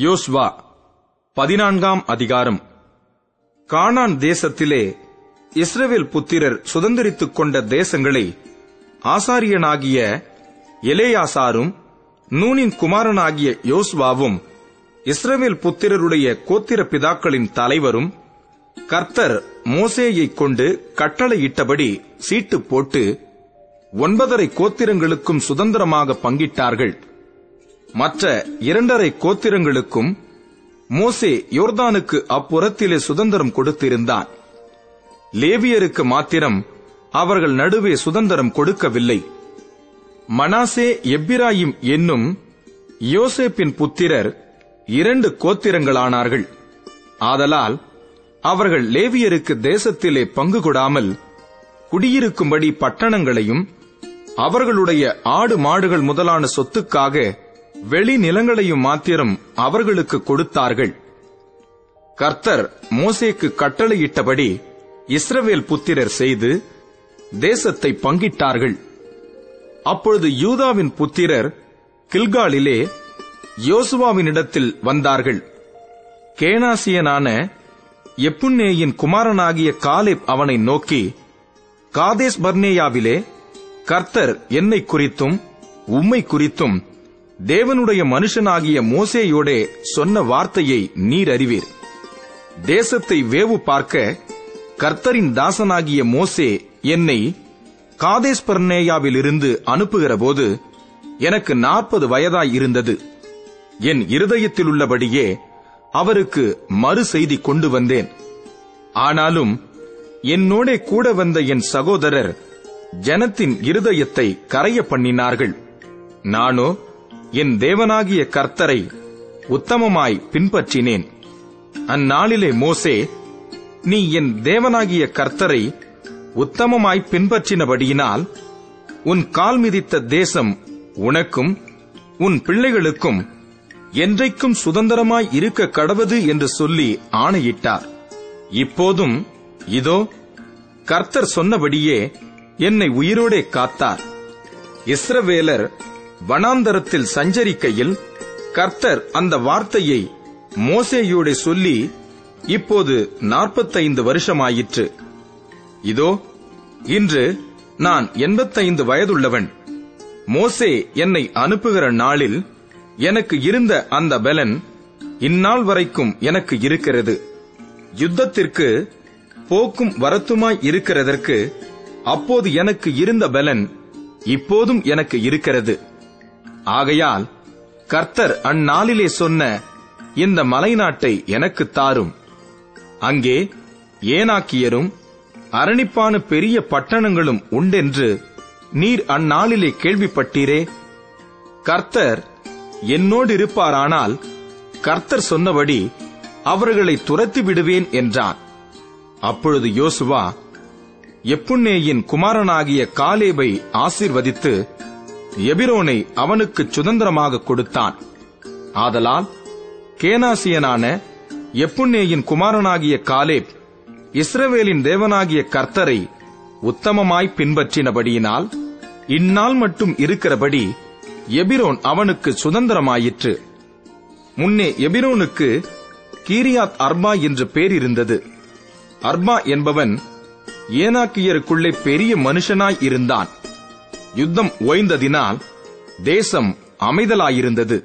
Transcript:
யோஸ்வா பதினான்காம் அதிகாரம். கானான் தேசத்திலே இஸ்ரவேல் புத்திரர் சுதந்திரித்துக் கொண்ட தேசங்களை ஆசாரியனாகிய எலேயாசாரும் நூனின் குமாரனாகிய யோஸ்வாவும் இஸ்ரவேல் புத்திரருடைய கோத்திர பிதாக்களின் தலைவரும் கர்த்தர் மோசேயைக் கொண்டு கட்டளையிட்டபடி சீட்டு போட்டு ஒன்பதரை கோத்திரங்களுக்கும் சுதந்திரமாக பங்கிட்டார்கள். மற்ற இரண்டரை கோத்திரங்களுக்கும் மோசே யோர்தானுக்கு அப்புறத்திலே சுதந்திரம் கொடுத்திருந்தான். லேவியருக்கு மாத்திரம் அவர்கள் நடுவே சுதந்திரம் கொடுக்கவில்லை. மனாசே எப்பிராயிம் என்னும் யோசேப்பின் புத்திரர் இரண்டு கோத்திரங்களானார்கள். ஆதலால் அவர்கள் லேவியருக்கு தேசத்திலே பங்கு கொடாமல் குடியிருக்கும்படி பட்டணங்களையும் அவர்களுடைய ஆடு மாடுகள் முதலான சொத்துக்காக வெளி நிலங்களையும் மாத்திரம் அவர்களுக்கு கொடுத்தார்கள். கர்த்தர் மோசேக்கு கட்டளையிட்டபடி இஸ்ரவேல் புத்திரர் செய்து தேசத்தை பங்கிட்டார்கள். அப்பொழுது யூதாவின் புத்திரர் கில்காலிலே யோசுவாவினிடத்தில் வந்தார்கள். கேனாசியனான எப்புன்னேயின் குமாரனாகிய காலிப் அவனை நோக்கி காதேஸ் பர்னேயாவிலே கர்த்தர் என்னை குறித்தும் உம்மை குறித்தும் தேவனுடைய மனுஷனாகிய மோசேயோடே சொன்ன வார்த்தையை நீர் அறிவீர். தேசத்தை வேவு பார்க்க கர்த்தரின் தாசனாகிய மோசே என்னை காதேஸ்பர்னேயாவிலிருந்து அனுப்புகிறபோது எனக்கு நாற்பது வயதாய் இருந்தது. என் இருதயத்தில் உள்ளபடியே அவருக்கு மறு செய்தி கொண்டு வந்தேன். ஆனாலும் என்னோடே கூட வந்த என் சகோதரர் ஜனத்தின் இருதயத்தை கரைய பண்ணினார்கள். நானோ என் தேவனாகிய கர்த்தரை உத்தமமாய் பின்பற்றினேன். அந்நாளிலே மோசே நீ என் தேவனாகிய கர்த்தரை உத்தமமாய் பின்பற்றினபடியினால் உன் கால் மிதித்த தேசம் உனக்கும் உன் பிள்ளைகளுக்கும் என்றைக்கும் சுதந்திரமாய் இருக்க கடவது என்று சொல்லி ஆணையிட்டார். இப்போதும் இதோ கர்த்தர் சொன்னபடியே என்னை உயிரோடே காத்தார். இஸ்ரவேலர் வனாந்தரத்தில் சஞ்சரிக்கையில் கர்த்தர் அந்த வார்த்தையை மோசேயோடே சொல்லி இப்போது நாற்பத்தைந்து வருஷமாயிற்று. இதோ இன்று நான் எண்பத்தைந்து வயதுள்ளவன். மோசே என்னை அனுப்புகிற நாளில் எனக்கு இருந்த அந்த பலன் இந்நாள் வரைக்கும் எனக்கு இருக்கிறது. யுத்தத்திற்கு போக்கும் வரத்துமாய் இருக்கிறதற்கு அப்போது எனக்கு இருந்த பலன் இப்போதும் எனக்கு இருக்கிறது. ஆகையால் கர்த்தர் அந்நாளிலே சொன்ன இந்த மலைநாட்டை எனக்கு தாரும். அங்கே ஏனாக்கியரும் அரணிப்பான பெரிய பட்டணங்களும் உண்டென்று நீர் அந்நாளிலே கேள்விப்பட்டீரே? கர்த்தர் என்னோடு இருப்பாரானால் கர்த்தர் சொன்னபடி அவர்களை துரத்தி விடுவேன் என்றான். அப்பொழுது யோசுவா எப்புன்னேயின் குமாரனாகிய காலேபை ஆசிர்வதித்து எபிரோனை அவனுக்கு சுதந்திரமாக கொடுத்தான். ஆதலால் கேனாசியனான எப்புன்னேயின் குமாரனாகிய காலேப் இஸ்ரவேலின் தேவனாகிய கர்த்தரை உத்தமமாய் பின்பற்றினபடியினால் இந்நாள் மட்டும் இருக்கிறபடி எபிரோன் அவனுக்கு சுதந்திரமாயிற்று. முன்னே எபிரோனுக்கு கீரியாத் அர்பா என்று பேர் இருந்தது அர்பா என்பவன் ஏனாக்கியருக்குள்ளே பெரிய மனுஷனாய் இருந்தான். யுத்தம் ஓய்ந்ததினால் தேசம் அமைதலாயிருந்தது.